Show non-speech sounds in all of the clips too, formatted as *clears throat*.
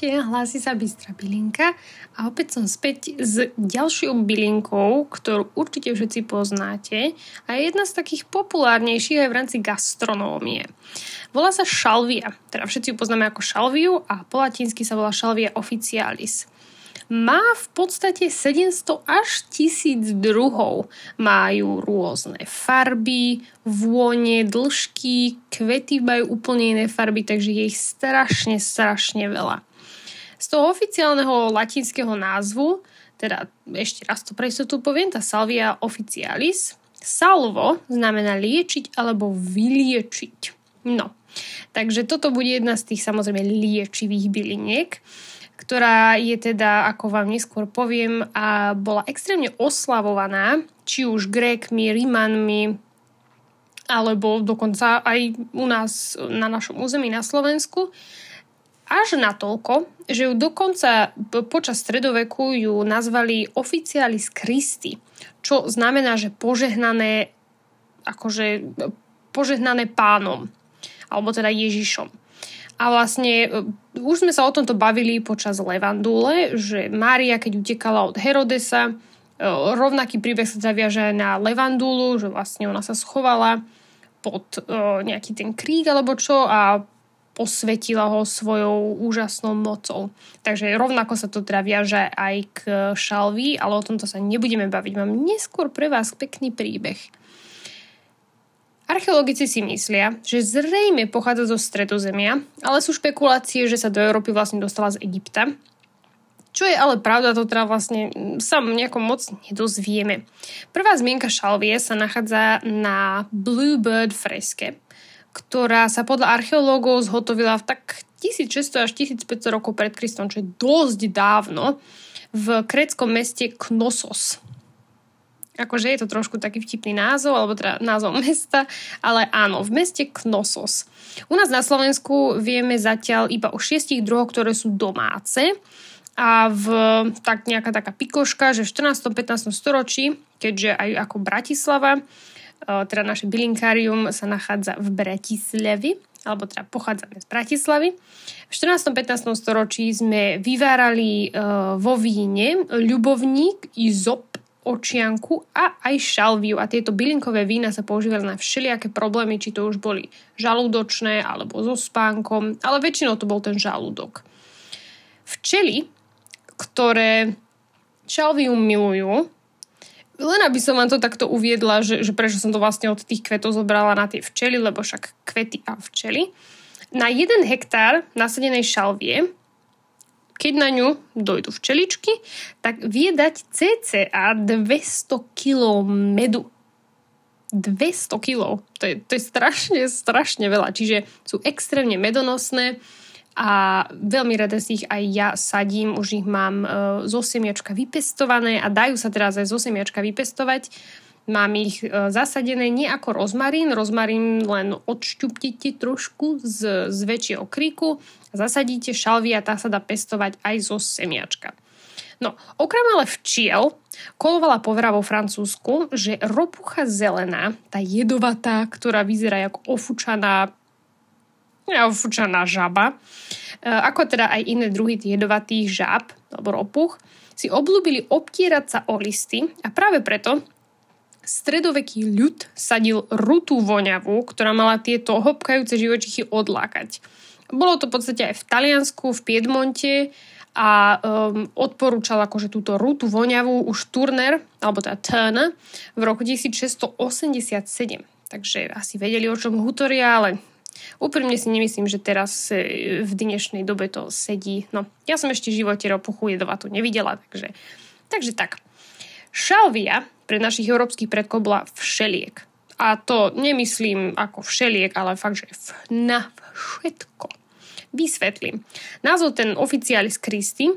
Ahojte, hlási sa Bystra Bilinka a opäť som späť s ďalšou bylinkou, ktorú určite všetci poznáte a je jedna z takých populárnejších aj v rámci gastronómie. Volá sa šalvia, teda všetci ju poznáme ako šalviu a po latinsky sa volá šalvia officialis má v podstate 700 až 1000 druhov. Majú rôzne farby, vône, dĺžky, kvety majú úplne iné farby, takže je ich strašne, strašne veľa. Z toho oficiálneho latinského názvu, teda ešte raz to pre istotu poviem, tá salvia officialis, salvo znamená liečiť alebo vyliečiť. No, takže toto bude jedna z tých samozrejme liečivých byliniek ktorá je teda, ako vám neskôr poviem, a bola extrémne oslavovaná, či už Grékmi, Rimanmi, alebo dokonca aj u nás na našom území na Slovensku, až natoľko, že ju dokonca počas stredoveku ju nazvali oficialis Christi, čo znamená, že požehnané akože požehnané pánom, alebo teda Ježišom. A vlastne e, už sme sa o tomto bavili počas Levandule, že Mária, keď utekala od Herodesa, e, rovnaký príbeh sa zaviaže na Levandulu, že vlastne ona sa schovala pod e, nejaký ten krík alebo čo a posvetila ho svojou úžasnou mocou. Takže rovnako sa to teda viaže aj k šalvi, ale o tomto sa nebudeme baviť. Mám neskôr pre vás pekný príbeh. Archeologici si myslia, že zrejme pochádza zo stredozemia, ale sú špekulácie, že sa do Európy vlastne dostala z Egypta. Čo je ale pravda, to teda vlastne sa nejako moc nedozvieme. Prvá zmienka šalvie sa nachádza na Bluebird freske, ktorá sa podľa archeológov zhotovila v tak 1600 až 1500 rokov pred Kristom, čo je dosť dávno, v kréckom meste Knossos akože je to trošku taký vtipný názov, alebo teda názov *laughs* mesta, ale áno, v meste Knossos. U nás na Slovensku vieme zatiaľ iba o šiestich druhoch, ktoré sú domáce a v tak nejaká taká pikoška, že v 14. 15. storočí, keďže aj ako Bratislava, teda naše bylinkárium sa nachádza v Bratislavi, alebo teda pochádzame z Bratislavy. V 14. 15. storočí sme vyvárali vo víne ľubovník, izop očianku a aj šalviu. A tieto bylinkové vína sa používali na všelijaké problémy, či to už boli žalúdočné alebo so spánkom, ale väčšinou to bol ten žalúdok. Včely, ktoré šalviu milujú, len aby som vám to takto uviedla, že, že prečo som to vlastne od tých kvetov zobrala na tie včely, lebo však kvety a včely. Na jeden hektár nasadenej šalvie keď na ňu dojdu včeličky, tak vie dať cca 200 kg medu. 200 kg. To je, to je strašne, strašne veľa. Čiže sú extrémne medonosné a veľmi rada si ich aj ja sadím. Už ich mám e, zo semiačka vypestované a dajú sa teraz aj zo semiačka vypestovať. Mám ich e, zasadené nie ako rozmarín. Rozmarín len odšťuptite trošku z, z väčšieho kríku zasadíte šalvy a tá sa dá pestovať aj zo semiačka. No, okrem ale včiel, kolovala povera vo Francúzsku, že ropucha zelená, tá jedovatá, ktorá vyzerá ako ofučaná ofučaná žaba, e, ako teda aj iné druhy jedovatých žab alebo ropuch, si oblúbili obtierať sa o listy a práve preto stredoveký ľud sadil rutú voňavú, ktorá mala tieto hopkajúce živočichy odlákať. Bolo to v podstate aj v Taliansku, v Piedmonte a um, odporúčal akože túto rutu voňavú už Turner, alebo teda Turner, v roku 1687. Takže asi vedeli, o čom hutoria, ale úprimne si nemyslím, že teraz e, v dnešnej dobe to sedí. No, ja som ešte v živote ropuchu jedovatú nevidela, takže, takže tak. Šalvia pre našich európskych predkov bola všeliek. A to nemyslím ako všeliek, ale fakt, že na všetko. Vysvetlím. Názov ten Officialis Christi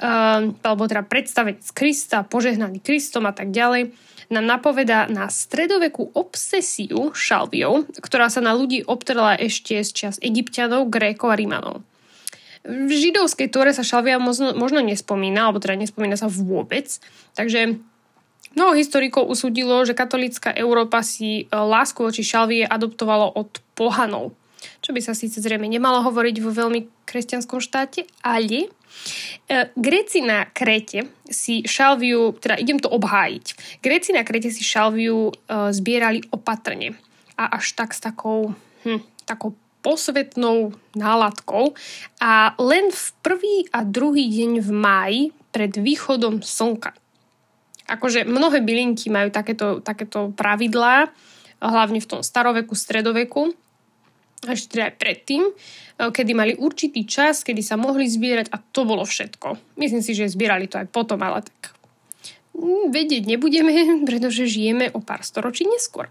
uh, alebo teda predstavenie z Krista, požehnaný Kristom a tak ďalej, nám napoveda na stredovekú obsesiu šalviou, ktorá sa na ľudí obtrela ešte z čas egyptianov, grékov a rímanov. V židovskej tóre sa šalvia možno, možno nespomína, alebo teda nespomína sa vôbec, takže Mnoho historikov usúdilo, že katolická Európa si e, lásku voči šalvie adoptovalo od pohanov. Čo by sa síce zrejme nemalo hovoriť vo veľmi kresťanskom štáte, ale Gréci na Krete si šalviu, teda idem to obhájiť, Gréci na Krete si šalviu e, zbierali opatrne a až tak s takou, hm, takou posvetnou náladkou. A len v prvý a druhý deň v máji pred východom slnka. Akože mnohé bylinky majú takéto, takéto pravidlá, hlavne v tom staroveku, stredoveku, ešte teda aj predtým, e, kedy mali určitý čas, kedy sa mohli zbierať a to bolo všetko. Myslím si, že zbierali to aj potom, ale tak mm, vedieť nebudeme, *laughs* pretože žijeme o pár storočí neskôr.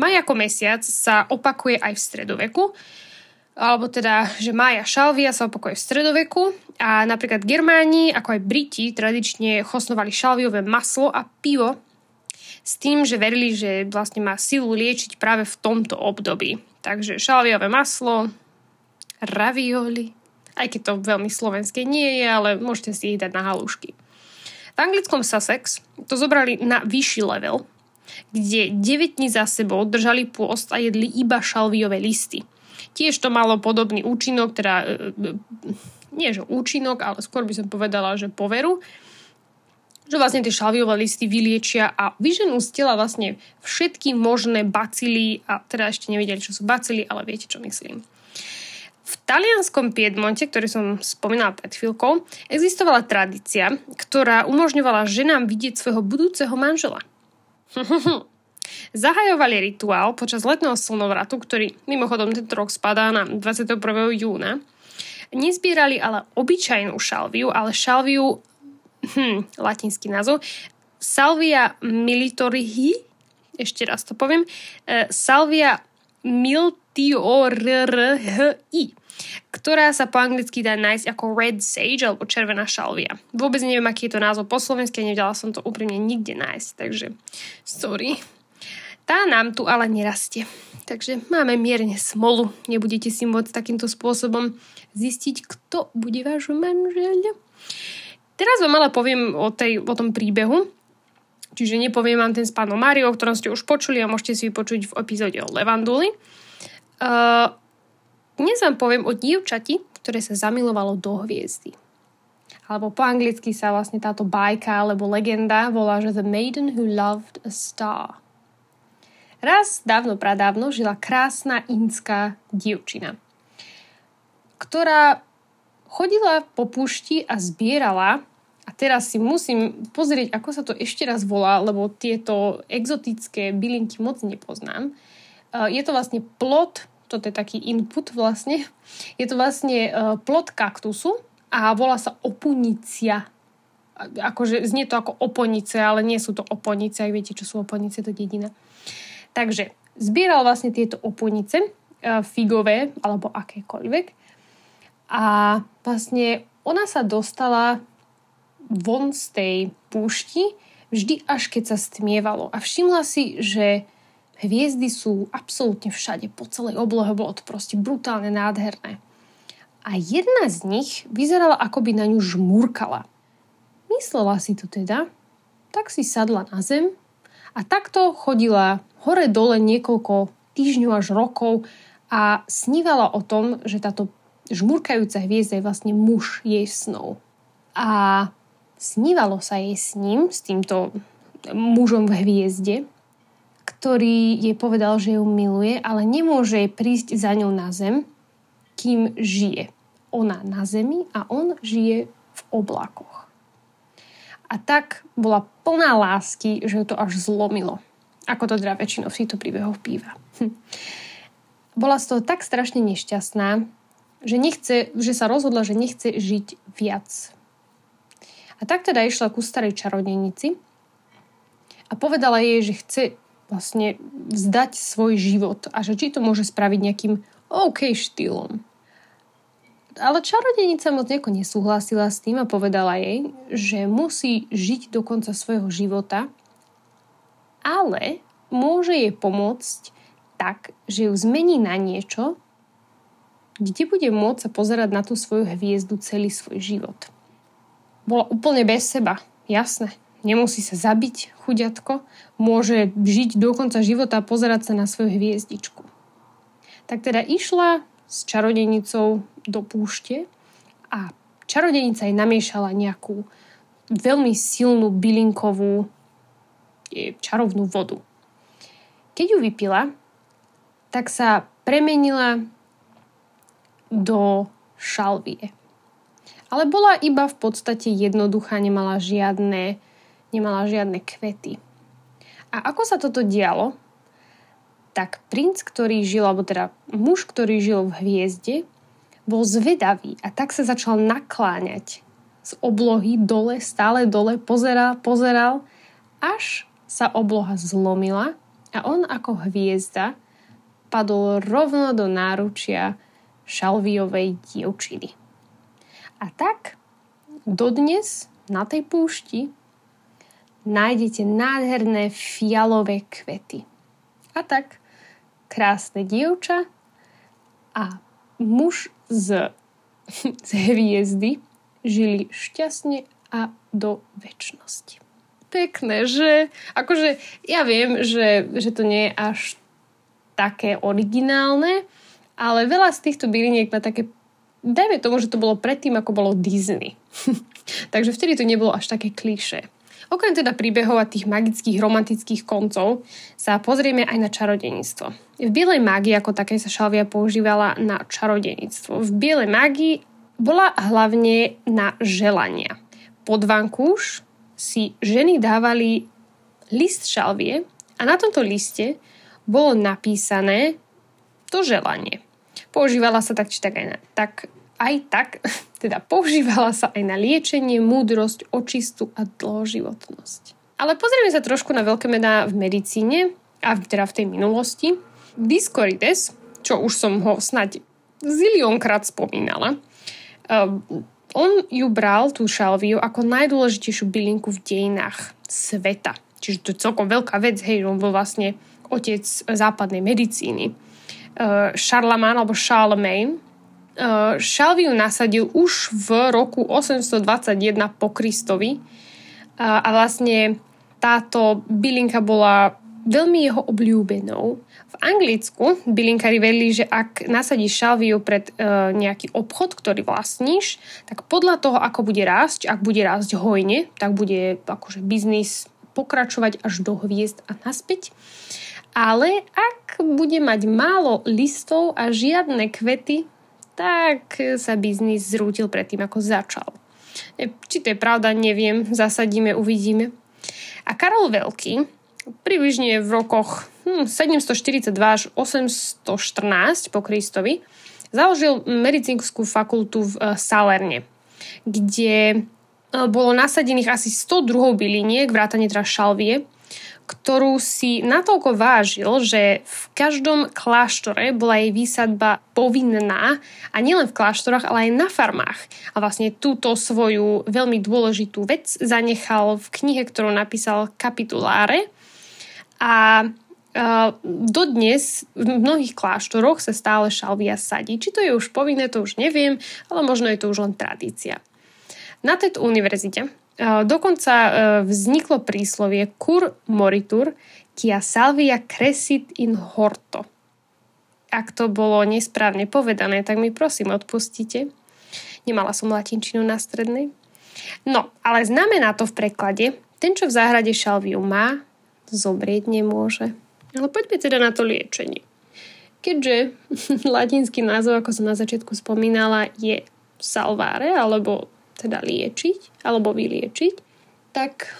Maj ako mesiac sa opakuje aj v stredoveku, alebo teda, že Mája šalvia sa opakuje v stredoveku a napríklad Germáni, ako aj Briti, tradične chosnovali šalviové maslo a pivo s tým, že verili, že vlastne má silu liečiť práve v tomto období. Takže šalviové maslo, ravioli, aj keď to veľmi slovenské nie je, ale môžete si ich dať na halušky. V anglickom Sussex to zobrali na vyšší level, kde 9 dní za sebou držali pôst a jedli iba šalviové listy. Tiež to malo podobný účinok, teda e, e, nie že účinok, ale skôr by som povedala, že poveru, že vlastne tie šalviové listy vyliečia a vyženú z tela vlastne všetky možné bacily a teda ešte nevedeli, čo sú bacily, ale viete, čo myslím. V talianskom Piedmonte, ktorý som spomínala pred chvíľkou, existovala tradícia, ktorá umožňovala ženám vidieť svojho budúceho manžela. *laughs* Zahajovali rituál počas letného slnovratu, ktorý mimochodom tento rok spadá na 21. júna Nezbierali ale obyčajnú šalviu, ale šalviu, hm, latinský názov, Salvia militorihi, ešte raz to poviem, uh, Salvia miltiorhi, ktorá sa po anglicky dá nájsť ako red sage alebo červená šalvia. Vôbec neviem, aký je to názov po slovensky nevedela som to úprimne nikde nájsť, takže sorry. Tá nám tu ale nerastie. Takže máme mierne smolu. Nebudete si môcť takýmto spôsobom zistiť, kto bude váš manžel. Teraz vám ale poviem o, tej, o tom príbehu. Čiže nepoviem vám ten s pánom Máriou, o ktorom ste už počuli a môžete si vypočuť v epizóde o Levanduli. Uh, dnes vám poviem o dievčati, ktoré sa zamilovalo do hviezdy. Alebo po anglicky sa vlastne táto bajka alebo legenda volá, že The Maiden Who Loved a Star. Raz, dávno pradávno, žila krásna inská dievčina ktorá chodila po púšti a zbierala teraz si musím pozrieť, ako sa to ešte raz volá, lebo tieto exotické bylinky moc nepoznám. Je to vlastne plot, toto je taký input vlastne, je to vlastne e, plot kaktusu a volá sa opunicia. Akože znie to ako oponice, ale nie sú to oponice, ak viete, čo sú oponice, to dedina. Takže zbieral vlastne tieto oponice, e, figové alebo akékoľvek a vlastne ona sa dostala von z tej púšti vždy až keď sa stmievalo. A všimla si, že hviezdy sú absolútne všade, po celej oblohe, bolo to proste brutálne nádherné. A jedna z nich vyzerala, ako by na ňu žmúrkala. Myslela si to teda, tak si sadla na zem a takto chodila hore-dole niekoľko týždňov až rokov a snívala o tom, že táto žmurkajúca hviezda je vlastne muž jej snov. A snívalo sa jej s ním, s týmto mužom v hviezde, ktorý jej povedal, že ju miluje, ale nemôže prísť za ňou na zem, kým žije. Ona na zemi a on žije v oblakoch. A tak bola plná lásky, že ju to až zlomilo. Ako to teda väčšinou v týchto príbehoch býva. Hm. Bola z toho tak strašne nešťastná, že, nechce, že sa rozhodla, že nechce žiť viac. A tak teda išla ku starej čarodejnici a povedala jej, že chce vlastne vzdať svoj život a že či to môže spraviť nejakým OK štýlom. ale čarodenica moc nejako nesúhlasila s tým a povedala jej, že musí žiť do konca svojho života, ale môže jej pomôcť tak, že ju zmení na niečo, kde bude môcť sa pozerať na tú svoju hviezdu celý svoj život. Bola úplne bez seba, jasné. Nemusí sa zabiť, chuďatko, môže žiť do konca života a pozerať sa na svoju hviezdičku. Tak teda išla s čarodenicou do púšte a čarodenica jej namiešala nejakú veľmi silnú bylinkovú čarovnú vodu. Keď ju vypila, tak sa premenila do šalvie. Ale bola iba v podstate jednoduchá, nemala žiadne, nemala žiadne kvety. A ako sa toto dialo, tak princ, ktorý žil, alebo teda muž, ktorý žil v hviezde, bol zvedavý a tak sa začal nakláňať z oblohy dole, stále dole, pozeral, pozeral, až sa obloha zlomila a on ako hviezda padol rovno do náručia šalviovej dievčiny. A tak dodnes na tej púšti nájdete nádherné fialové kvety. A tak krásne dievča a muž z, *laughs* z hviezdy žili šťastne a do väčšnosti. Pekné, že akože ja viem, že, že to nie je až také originálne, ale veľa z týchto byliniek má také dajme tomu, že to bolo predtým, ako bolo Disney. *laughs* Takže vtedy to nebolo až také klišé. Okrem teda príbehov a tých magických romantických koncov sa pozrieme aj na čarodenictvo. V bielej mágii ako také sa šalvia používala na čarodenictvo. V bielej mágii bola hlavne na želania. Pod vankúš si ženy dávali list šalvie a na tomto liste bolo napísané to želanie. Používala sa tak či tak aj na, tak, aj tak, *laughs* teda používala sa aj na liečenie, múdrosť, očistu a dlhoživotnosť. Ale pozrieme sa trošku na veľké mená v medicíne, a teda v tej minulosti. Discorides, čo už som ho snať zilionkrát spomínala, um, on ju bral, tú šalviu, ako najdôležitejšiu bylinku v dejinách sveta. Čiže to je celkom veľká vec, hej, on bol vlastne otec západnej medicíny Charlemagne alebo Charlemagne, Šalviu nasadil už v roku 821 po Kristovi uh, a vlastne táto bylinka bola veľmi jeho obľúbenou. V Anglicku bylinkári verili, že ak nasadíš šalviu pred e, nejaký obchod, ktorý vlastníš, tak podľa toho, ako bude rásť, ak bude rásť hojne, tak bude akože biznis pokračovať až do hviezd a naspäť. Ale ak bude mať málo listov a žiadne kvety, tak sa biznis zrútil predtým, ako začal. E, či to je pravda, neviem, zasadíme, uvidíme. A Karol Veľký približne v rokoch hm, 742 až 814 po Kristovi založil medicínsku fakultu v e, Salerne, kde e, bolo nasadených asi 100 druhov byliniek, vrátane teda šalvie, ktorú si natoľko vážil, že v každom kláštore bola jej výsadba povinná a nielen v kláštoroch, ale aj na farmách. A vlastne túto svoju veľmi dôležitú vec zanechal v knihe, ktorú napísal Kapituláre. A Uh, dodnes v mnohých kláštoroch sa stále šalvia sadí. Či to je už povinné, to už neviem, ale možno je to už len tradícia. Na tejto univerzite Dokonca e, vzniklo príslovie cur moritur, kia salvia crescit in horto. Ak to bolo nesprávne povedané, tak mi prosím odpustite. Nemala som latinčinu na strednej. No, ale znamená to v preklade, ten, čo v záhrade šalviu má, zomrieť nemôže. Ale poďme teda na to liečenie. Keďže *laughs* latinský názov, ako som na začiatku spomínala, je salvare, alebo teda liečiť alebo vyliečiť, tak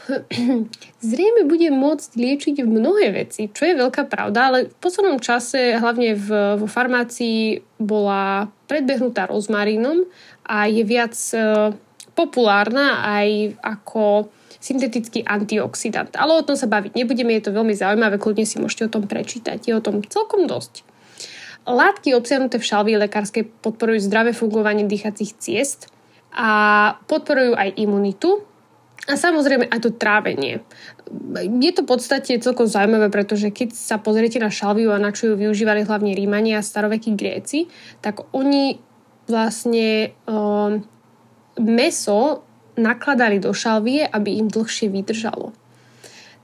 *clears throat* zrejme bude môcť liečiť mnohé veci, čo je veľká pravda, ale v poslednom čase, hlavne v, vo farmácii, bola predbehnutá rozmarínom a je viac e, populárna aj ako syntetický antioxidant. Ale o tom sa baviť nebudeme, je to veľmi zaujímavé, kľudne si môžete o tom prečítať, je o tom celkom dosť. Látky obsiahnuté v šalvii lekárskej podporujú zdravé fungovanie dýchacích ciest a podporujú aj imunitu a samozrejme aj to trávenie. Je to v podstate celkom zaujímavé, pretože keď sa pozriete na šalviu a na čo ju využívali hlavne Rímania a starovekí Gréci, tak oni vlastne um, meso nakladali do šalvie, aby im dlhšie vydržalo.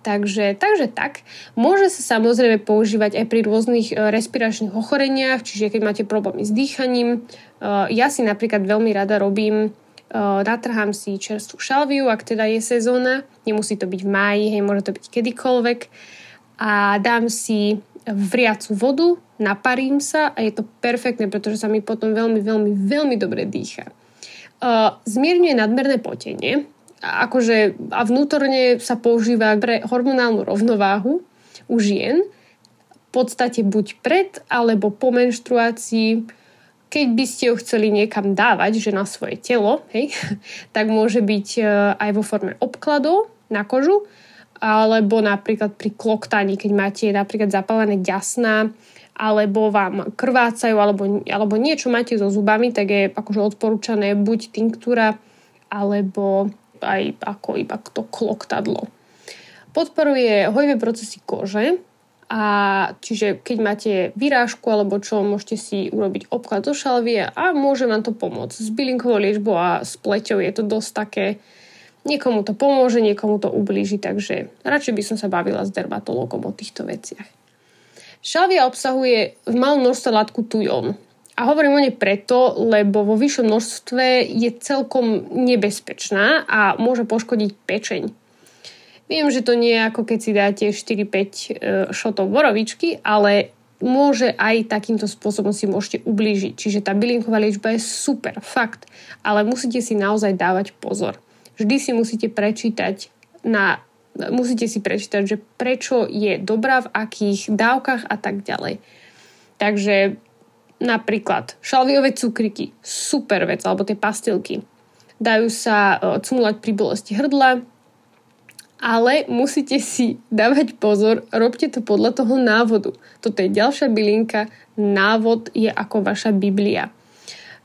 Takže, takže tak. Môže sa samozrejme používať aj pri rôznych e, respiračných ochoreniach, čiže keď máte problémy s dýchaním. E, ja si napríklad veľmi rada robím, e, natrhám si čerstvú šalviu, ak teda je sezóna. Nemusí to byť v máji, hej, môže to byť kedykoľvek. A dám si vriacu vodu, naparím sa a je to perfektné, pretože sa mi potom veľmi, veľmi, veľmi dobre dýcha. Zmierňuje nadmerné potenie, akože, a vnútorne sa používa pre hormonálnu rovnováhu u žien, v podstate buď pred alebo po menštruácii, keď by ste ju chceli niekam dávať, že na svoje telo, hej, *laughs* tak môže byť e, aj vo forme obkladov na kožu, alebo napríklad pri kloktaní, keď máte napríklad zapálené ďasná, alebo vám krvácajú, alebo, alebo niečo máte so zubami, tak je akože odporúčané buď tinktúra, alebo aj ako iba to kloktadlo. Podporuje hojové procesy kože, a čiže keď máte vyrážku alebo čo, môžete si urobiť obklad do šalvie a môže vám to pomôcť. S bylinkovou liečbou a s pleťou je to dosť také, niekomu to pomôže, niekomu to ublíži, takže radšej by som sa bavila s dermatologom o týchto veciach. Šalvia obsahuje v malom množstve látku tujon. A hovorím o nej preto, lebo vo vyššom množstve je celkom nebezpečná a môže poškodiť pečeň. Viem, že to nie je ako keď si dáte 4-5 e, šotov borovičky, ale môže aj takýmto spôsobom si môžete ublížiť. Čiže tá bylinková liečba je super, fakt. Ale musíte si naozaj dávať pozor. Vždy si musíte prečítať na musíte si prečítať, že prečo je dobrá, v akých dávkach a tak ďalej. Takže Napríklad šalviové cukriky, super vec, alebo tie pastilky. Dajú sa e, cmulať pri bolesti hrdla, ale musíte si dávať pozor, robte to podľa toho návodu. Toto je ďalšia bylinka, návod je ako vaša Biblia.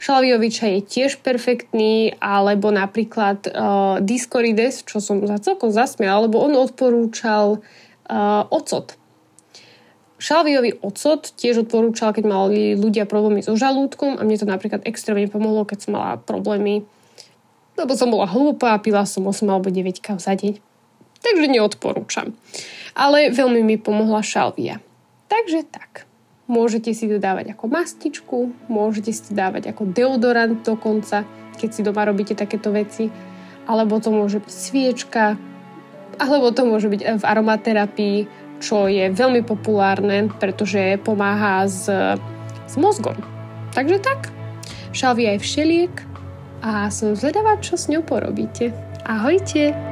Šalviový čaj je tiež perfektný, alebo napríklad uh, Discorides, čo som za celkom zasmiala, lebo on odporúčal uh, ocot Šalviový ocot tiež odporúčal, keď mali ľudia problémy so žalúdkom a mne to napríklad extrémne pomohlo, keď som mala problémy, lebo som bola hlúpa a pila som 8 alebo 9 káv za deň. Takže neodporúčam. Ale veľmi mi pomohla šalvia. Takže tak. Môžete si to dávať ako mastičku, môžete si to dávať ako deodorant dokonca, keď si doma robíte takéto veci. Alebo to môže byť sviečka, alebo to môže byť v aromaterapii, čo je veľmi populárne, pretože pomáha s, s mozgom. Takže tak, šalvia je všeliek a som zvedavá, čo s ňou porobíte. Ahojte!